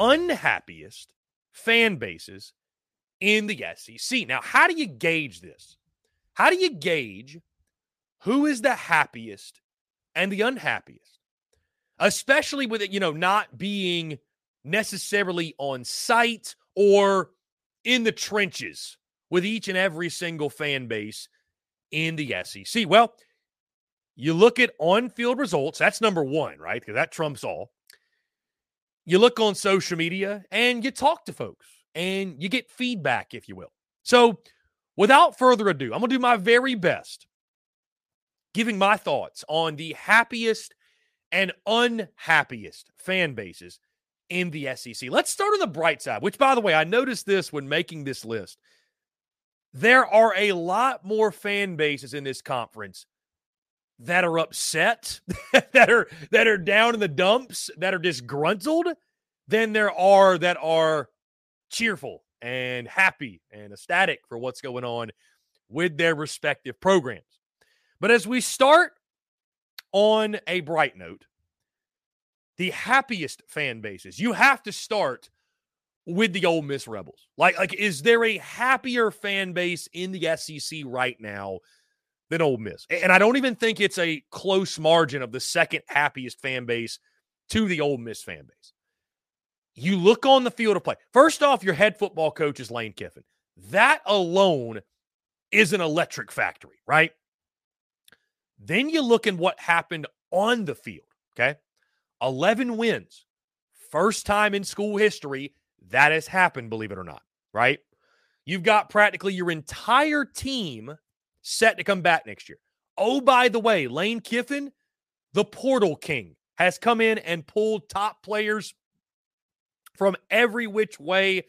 Unhappiest fan bases in the SEC? Now, how do you gauge this? How do you gauge who is the happiest and the unhappiest? Especially with it, you know, not being necessarily on site or in the trenches with each and every single fan base in the SEC. Well, you look at on field results, that's number one, right? Because that trumps all. You look on social media and you talk to folks and you get feedback, if you will. So, without further ado, I'm going to do my very best giving my thoughts on the happiest and unhappiest fan bases in the SEC. Let's start on the bright side, which, by the way, I noticed this when making this list. There are a lot more fan bases in this conference that are upset, that are that are down in the dumps, that are disgruntled, than there are that are cheerful and happy and ecstatic for what's going on with their respective programs. But as we start on a bright note, the happiest fan bases, you have to start with the Ole Miss Rebels? Like, like, is there a happier fan base in the SEC right now than Ole Miss? And I don't even think it's a close margin of the second happiest fan base to the Ole Miss fan base. You look on the field of play. First off, your head football coach is Lane Kiffin. That alone is an electric factory, right? Then you look at what happened on the field, okay? 11 wins. First time in school history that has happened, believe it or not, right? You've got practically your entire team set to come back next year. Oh, by the way, Lane Kiffin, the portal king, has come in and pulled top players from every which way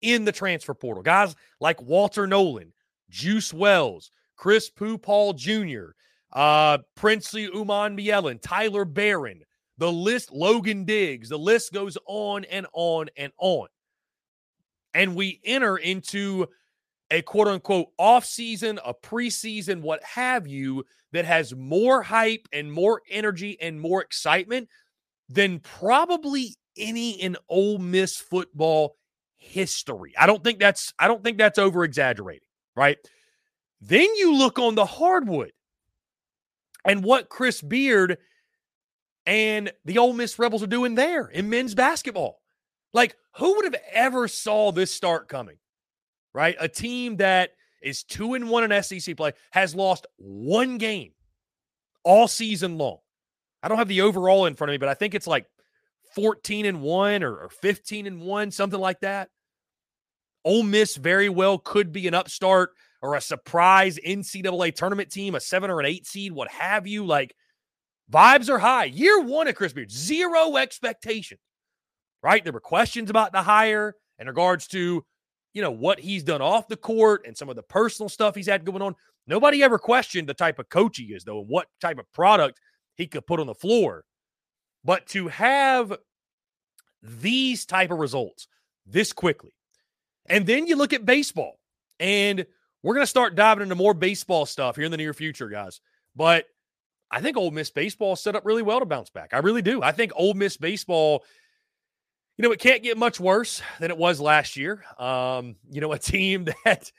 in the transfer portal. Guys like Walter Nolan, Juice Wells, Chris Paul Jr., uh, Princely Uman Umanmielen, Tyler Baron, the list, Logan Diggs, the list goes on and on and on. And we enter into a quote unquote off season, a preseason, what have you, that has more hype and more energy and more excitement than probably any in Ole Miss football history. I don't think that's I don't think that's over exaggerating, right? Then you look on the hardwood and what Chris Beard and the Ole Miss Rebels are doing there in men's basketball. Like, who would have ever saw this start coming? Right? A team that is two and one in SEC play has lost one game all season long. I don't have the overall in front of me, but I think it's like 14 and one or, or 15 and one, something like that. Ole Miss very well could be an upstart or a surprise NCAA tournament team, a seven or an eight seed, what have you. Like vibes are high. Year one at Chris Beard, zero expectations, right? There were questions about the hire in regards to, you know, what he's done off the court and some of the personal stuff he's had going on. Nobody ever questioned the type of coach he is, though, and what type of product he could put on the floor. But to have these type of results this quickly, and then you look at baseball, and we're going to start diving into more baseball stuff here in the near future, guys. But I think Ole Miss baseball set up really well to bounce back. I really do. I think Ole Miss baseball, you know, it can't get much worse than it was last year. Um, you know, a team that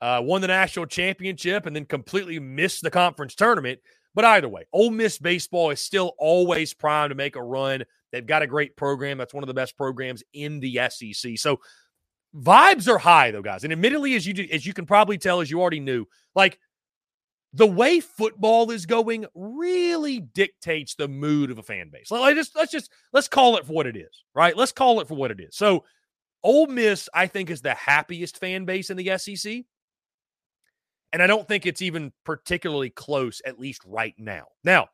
uh, won the national championship and then completely missed the conference tournament. But either way, Ole Miss baseball is still always primed to make a run. They've got a great program. That's one of the best programs in the SEC. So vibes are high though, guys. And admittedly, as you do, as you can probably tell, as you already knew, like the way football is going really dictates the mood of a fan base. Like just let's just let's call it for what it is, right? Let's call it for what it is. So Ole Miss, I think, is the happiest fan base in the SEC. And I don't think it's even particularly close, at least right now. Now,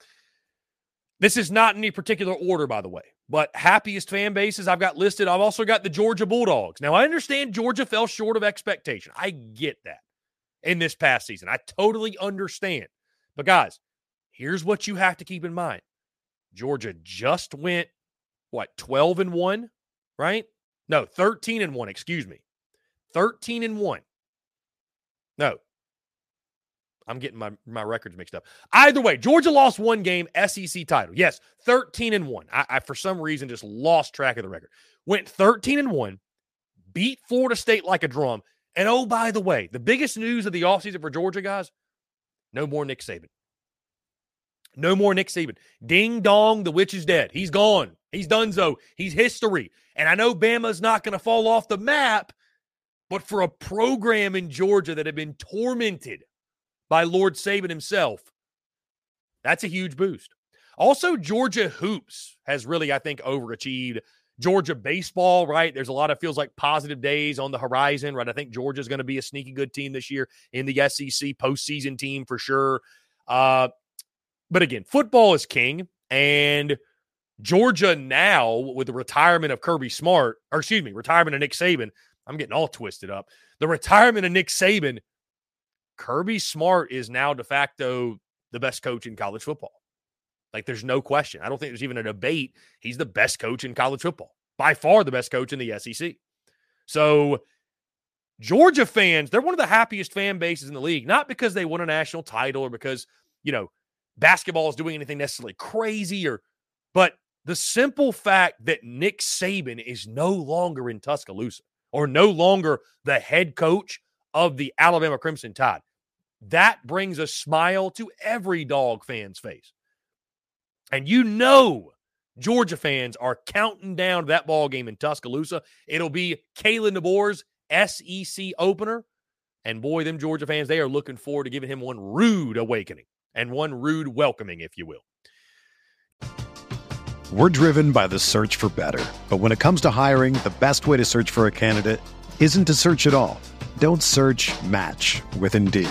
this is not in any particular order, by the way, but happiest fan bases I've got listed. I've also got the Georgia Bulldogs. Now, I understand Georgia fell short of expectation. I get that in this past season. I totally understand. But, guys, here's what you have to keep in mind Georgia just went, what, 12 and 1, right? No, 13 and 1, excuse me. 13 and 1. No, I'm getting my, my records mixed up. Either way, Georgia lost one game, SEC title. Yes, 13 and 1. I, I, for some reason just lost track of the record. Went 13 and 1, beat Florida State like a drum. And oh, by the way, the biggest news of the offseason for Georgia, guys, no more Nick Saban. No more Nick Saban. Ding dong, the witch is dead. He's gone. He's done so. He's history. And I know Bama's not going to fall off the map, but for a program in Georgia that had been tormented by Lord Saban himself. That's a huge boost. Also, Georgia Hoops has really, I think, overachieved. Georgia baseball, right? There's a lot of feels like positive days on the horizon, right? I think Georgia's going to be a sneaky good team this year in the SEC postseason team for sure. Uh, but again, football is king, and Georgia now with the retirement of Kirby Smart, or excuse me, retirement of Nick Saban. I'm getting all twisted up. The retirement of Nick Saban Kirby Smart is now de facto the best coach in college football. Like there's no question. I don't think there's even a debate. He's the best coach in college football, by far the best coach in the SEC. So, Georgia fans, they're one of the happiest fan bases in the league, not because they won a national title or because, you know, basketball is doing anything necessarily crazy or, but the simple fact that Nick Saban is no longer in Tuscaloosa or no longer the head coach of the Alabama Crimson Tide, that brings a smile to every dog fan's face. And you know Georgia fans are counting down that ball game in Tuscaloosa. It'll be Kalen DeBoer's SEC opener. And boy, them Georgia fans, they are looking forward to giving him one rude awakening and one rude welcoming, if you will. We're driven by the search for better. But when it comes to hiring, the best way to search for a candidate isn't to search at all. Don't search match with Indeed.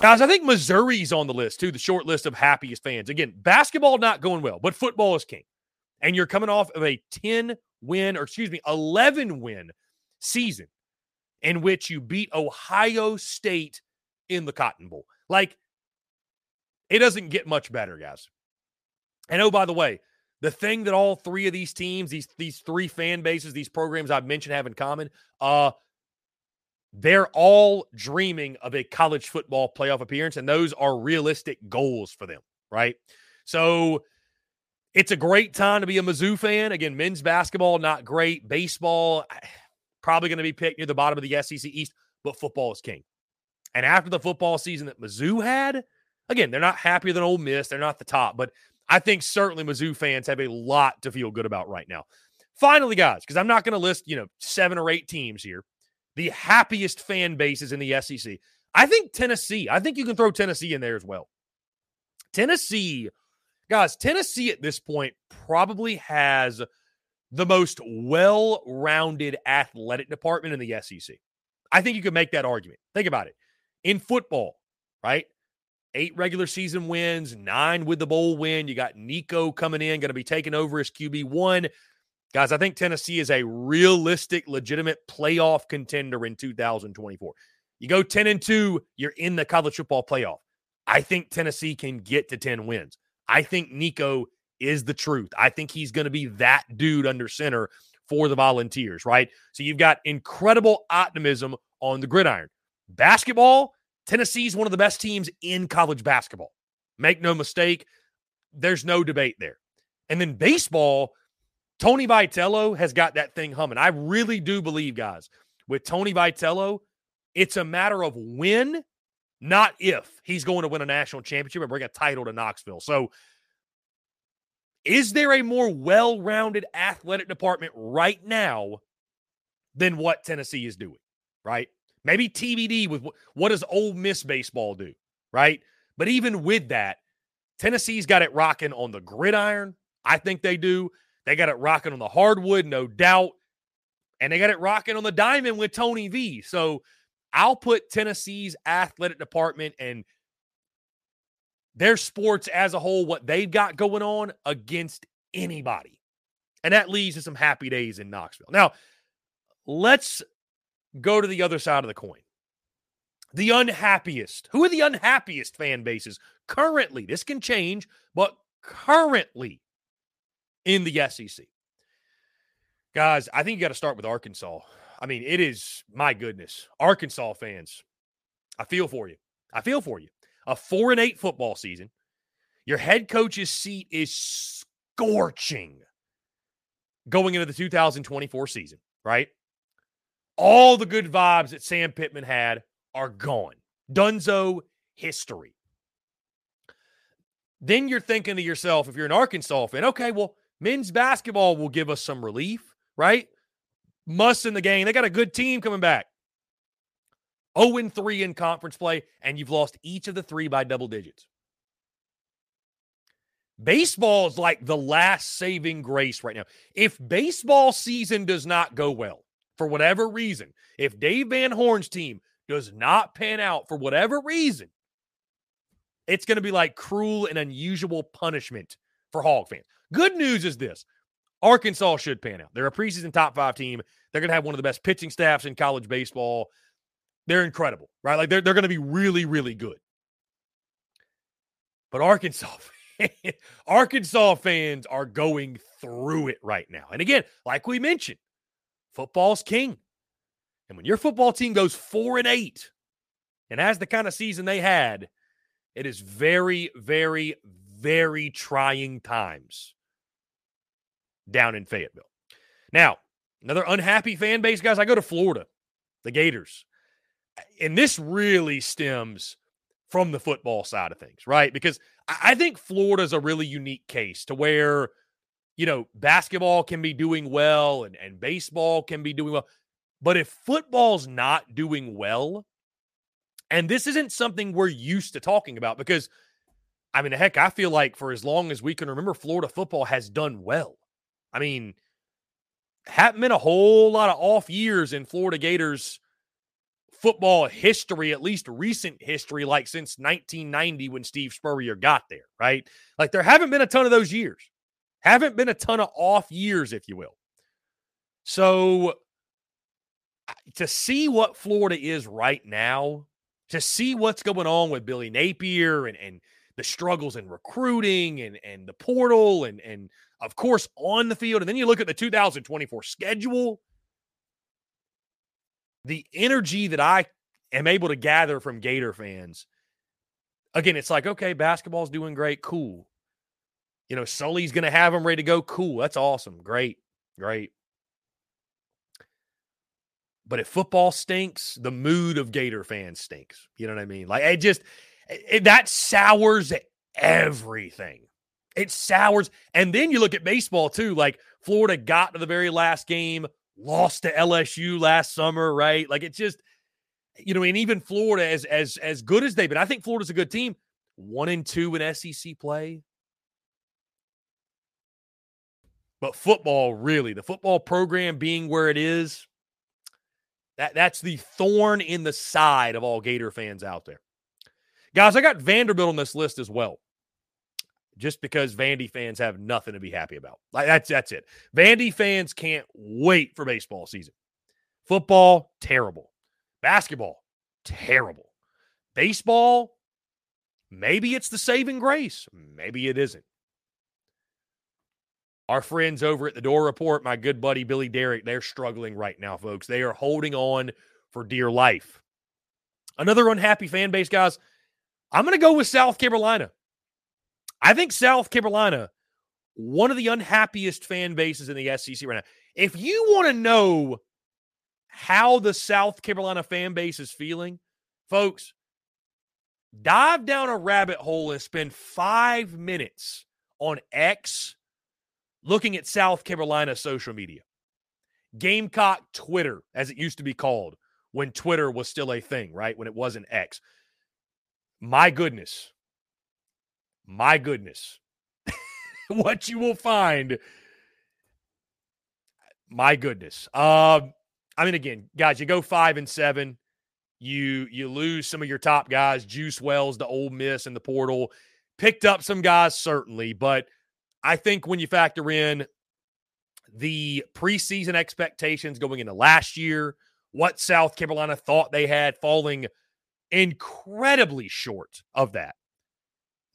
Guys, I think Missouri's on the list too, the short list of happiest fans. Again, basketball not going well, but football is king. And you're coming off of a 10 win, or excuse me, 11 win season in which you beat Ohio State in the Cotton Bowl. Like, it doesn't get much better, guys. And oh, by the way, the thing that all three of these teams, these these three fan bases, these programs I've mentioned have in common, uh, they're all dreaming of a college football playoff appearance, and those are realistic goals for them, right? So it's a great time to be a Mizzou fan. Again, men's basketball, not great. Baseball, probably going to be picked near the bottom of the SEC East, but football is king. And after the football season that Mizzou had, again, they're not happier than Ole Miss. They're not the top, but I think certainly Mizzou fans have a lot to feel good about right now. Finally, guys, because I'm not going to list, you know, seven or eight teams here the happiest fan bases in the SEC. I think Tennessee, I think you can throw Tennessee in there as well. Tennessee, guys, Tennessee at this point probably has the most well rounded athletic department in the SEC. I think you could make that argument. Think about it. In football, right? Eight regular season wins, nine with the bowl win. You got Nico coming in, going to be taking over as QB1. Guys, I think Tennessee is a realistic, legitimate playoff contender in 2024. You go 10 and 2, you're in the college football playoff. I think Tennessee can get to 10 wins. I think Nico is the truth. I think he's going to be that dude under center for the Volunteers, right? So you've got incredible optimism on the gridiron. Basketball, Tennessee's one of the best teams in college basketball. Make no mistake, there's no debate there. And then baseball, Tony Vitello has got that thing humming. I really do believe, guys, with Tony Vitello, it's a matter of when, not if he's going to win a national championship and bring a title to Knoxville. So, is there a more well rounded athletic department right now than what Tennessee is doing? Right? Maybe TBD with what does Ole Miss baseball do? Right? But even with that, Tennessee's got it rocking on the gridiron. I think they do. They got it rocking on the hardwood, no doubt. And they got it rocking on the diamond with Tony V. So I'll put Tennessee's athletic department and their sports as a whole, what they've got going on against anybody. And that leads to some happy days in Knoxville. Now, let's go to the other side of the coin. The unhappiest. Who are the unhappiest fan bases currently? This can change, but currently in the SEC. Guys, I think you got to start with Arkansas. I mean, it is my goodness. Arkansas fans, I feel for you. I feel for you. A four and eight football season. Your head coach's seat is scorching going into the 2024 season, right? All the good vibes that Sam Pittman had are gone. Dunzo history. Then you're thinking to yourself, if you're an Arkansas fan, okay, well, men's basketball will give us some relief, right? Must in the game. They got a good team coming back. 0 3 in conference play, and you've lost each of the three by double digits. Baseball is like the last saving grace right now. If baseball season does not go well for whatever reason, if Dave Van Horn's team does not pan out for whatever reason, it's going to be like cruel and unusual punishment for Hog fans. Good news is this Arkansas should pan out. They're a preseason top five team. They're going to have one of the best pitching staffs in college baseball. They're incredible, right? Like they're, they're going to be really, really good. But Arkansas, Arkansas fans are going through it right now. And again, like we mentioned, football's king. And when your football team goes four and eight and has the kind of season they had, it is very, very, very trying times down in Fayetteville. Now, another unhappy fan base, guys. I go to Florida, the Gators. And this really stems from the football side of things, right? Because I think Florida's a really unique case to where, you know, basketball can be doing well and, and baseball can be doing well. But if football's not doing well, and this isn't something we're used to talking about because, I mean, heck, I feel like for as long as we can remember, Florida football has done well. I mean, haven't been a whole lot of off years in Florida Gators football history, at least recent history, like since 1990 when Steve Spurrier got there, right? Like there haven't been a ton of those years, haven't been a ton of off years, if you will. So to see what Florida is right now, to see what's going on with Billy Napier and and the struggles in recruiting and and the portal and and of course on the field, and then you look at the 2024 schedule the energy that I am able to gather from Gator fans, again, it's like, okay, basketball's doing great. Cool. You know, Sully's going to have them ready to go. Cool. That's awesome. Great. Great. But if football stinks, the mood of Gator fans stinks. You know what I mean? Like, it just, it, that sours everything. It sours. And then you look at baseball too. Like, Florida got to the very last game, lost to LSU last summer, right? Like it's just, you know, and even Florida, as as as good as they've been, I think Florida's a good team. One and two in SEC play. But football, really, the football program being where it is, that that's the thorn in the side of all Gator fans out there. Guys, I got Vanderbilt on this list as well just because Vandy fans have nothing to be happy about. Like that's that's it. Vandy fans can't wait for baseball season. Football, terrible. Basketball, terrible. Baseball, maybe it's the saving grace. Maybe it isn't. Our friends over at the Door Report, my good buddy Billy Derrick, they're struggling right now, folks. They are holding on for dear life. Another unhappy fan base, guys. I'm going to go with South Carolina. I think South Carolina, one of the unhappiest fan bases in the SEC right now. If you want to know how the South Carolina fan base is feeling, folks, dive down a rabbit hole and spend five minutes on X looking at South Carolina social media. Gamecock Twitter, as it used to be called when Twitter was still a thing, right? When it wasn't X. My goodness, my goodness, what you will find. My goodness. Um, I mean, again, guys, you go five and seven, you you lose some of your top guys, Juice Wells, the Ole Miss, and the portal. Picked up some guys certainly, but I think when you factor in the preseason expectations going into last year, what South Carolina thought they had, falling incredibly short of that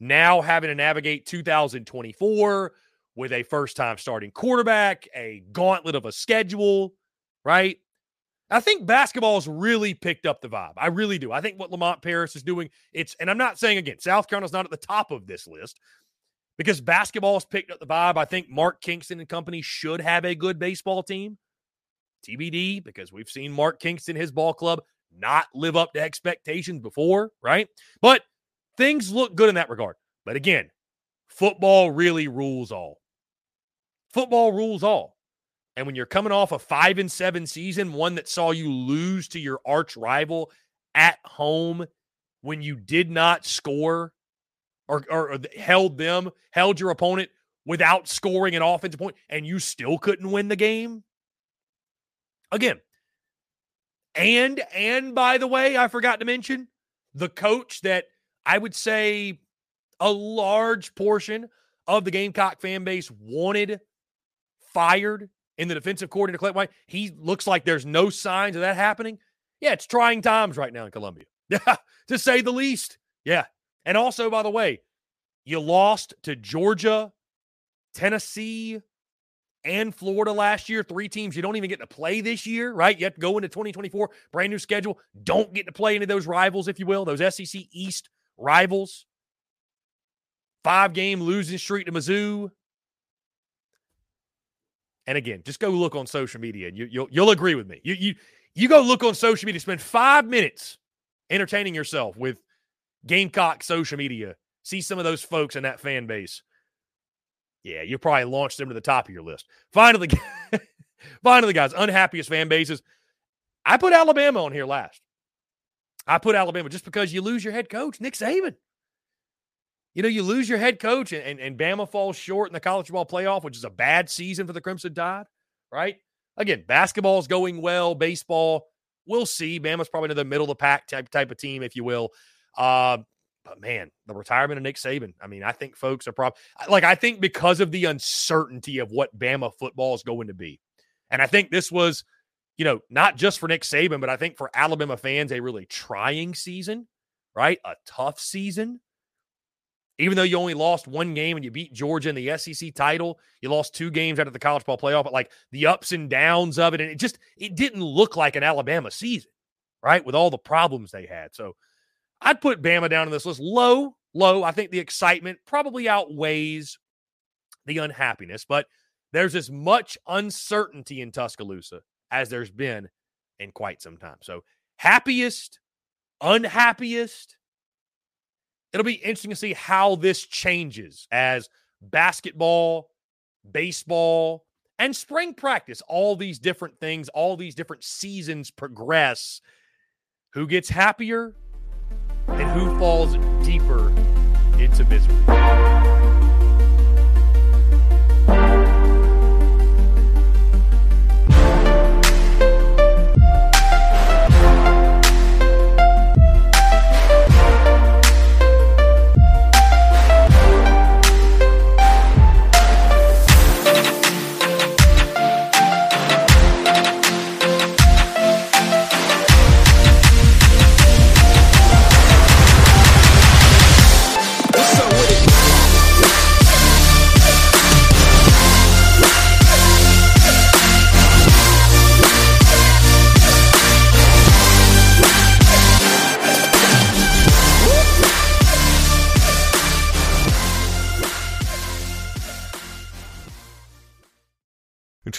now having to navigate 2024 with a first time starting quarterback, a gauntlet of a schedule, right? I think basketball's really picked up the vibe. I really do. I think what Lamont Paris is doing, it's, and I'm not saying again, South Carolina's not at the top of this list because basketball's picked up the vibe. I think Mark Kingston and company should have a good baseball team. TBD, because we've seen Mark Kingston, his ball club, not live up to expectations before, right? But things look good in that regard. But again, football really rules all. Football rules all. And when you're coming off a five and seven season, one that saw you lose to your arch rival at home when you did not score or, or, held them, held your opponent without scoring an offensive point, and you still couldn't win the game. Again, and and by the way, I forgot to mention the coach that I would say a large portion of the Gamecock fan base wanted fired in the defensive coordinator, Clint White. He looks like there's no signs of that happening. Yeah, it's trying times right now in Columbia, Yeah, to say the least. Yeah. And also, by the way, you lost to Georgia, Tennessee, and Florida last year. Three teams you don't even get to play this year, right? You have to go into 2024, brand new schedule. Don't get to play any of those rivals, if you will, those SEC East rivals. Five game losing streak to Mizzou. And again, just go look on social media and you, will you'll, you'll agree with me. You, you, you go look on social media, spend five minutes entertaining yourself with Gamecock social media. See some of those folks in that fan base yeah, you'll probably launched them to the top of your list. Finally, finally, guys, unhappiest fan bases. I put Alabama on here last. I put Alabama just because you lose your head coach, Nick Saban. You know, you lose your head coach and, and, and Bama falls short in the college football playoff, which is a bad season for the Crimson Tide, right? Again, basketball's going well, baseball, we'll see. Bama's probably in the middle of the pack type, type of team, if you will. Uh, but man, the retirement of Nick Saban. I mean, I think folks are probably like I think because of the uncertainty of what Bama football is going to be, and I think this was, you know, not just for Nick Saban, but I think for Alabama fans a really trying season, right? A tough season. Even though you only lost one game and you beat Georgia in the SEC title, you lost two games out of the college ball playoff. But like the ups and downs of it, and it just it didn't look like an Alabama season, right? With all the problems they had. So I'd put Bama down on this list low, low. I think the excitement probably outweighs the unhappiness, but there's as much uncertainty in Tuscaloosa as there's been in quite some time. So, happiest, unhappiest. It'll be interesting to see how this changes as basketball, baseball, and spring practice, all these different things, all these different seasons progress. Who gets happier? and who falls deeper into misery.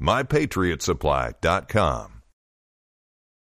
mypatriotsupply.com.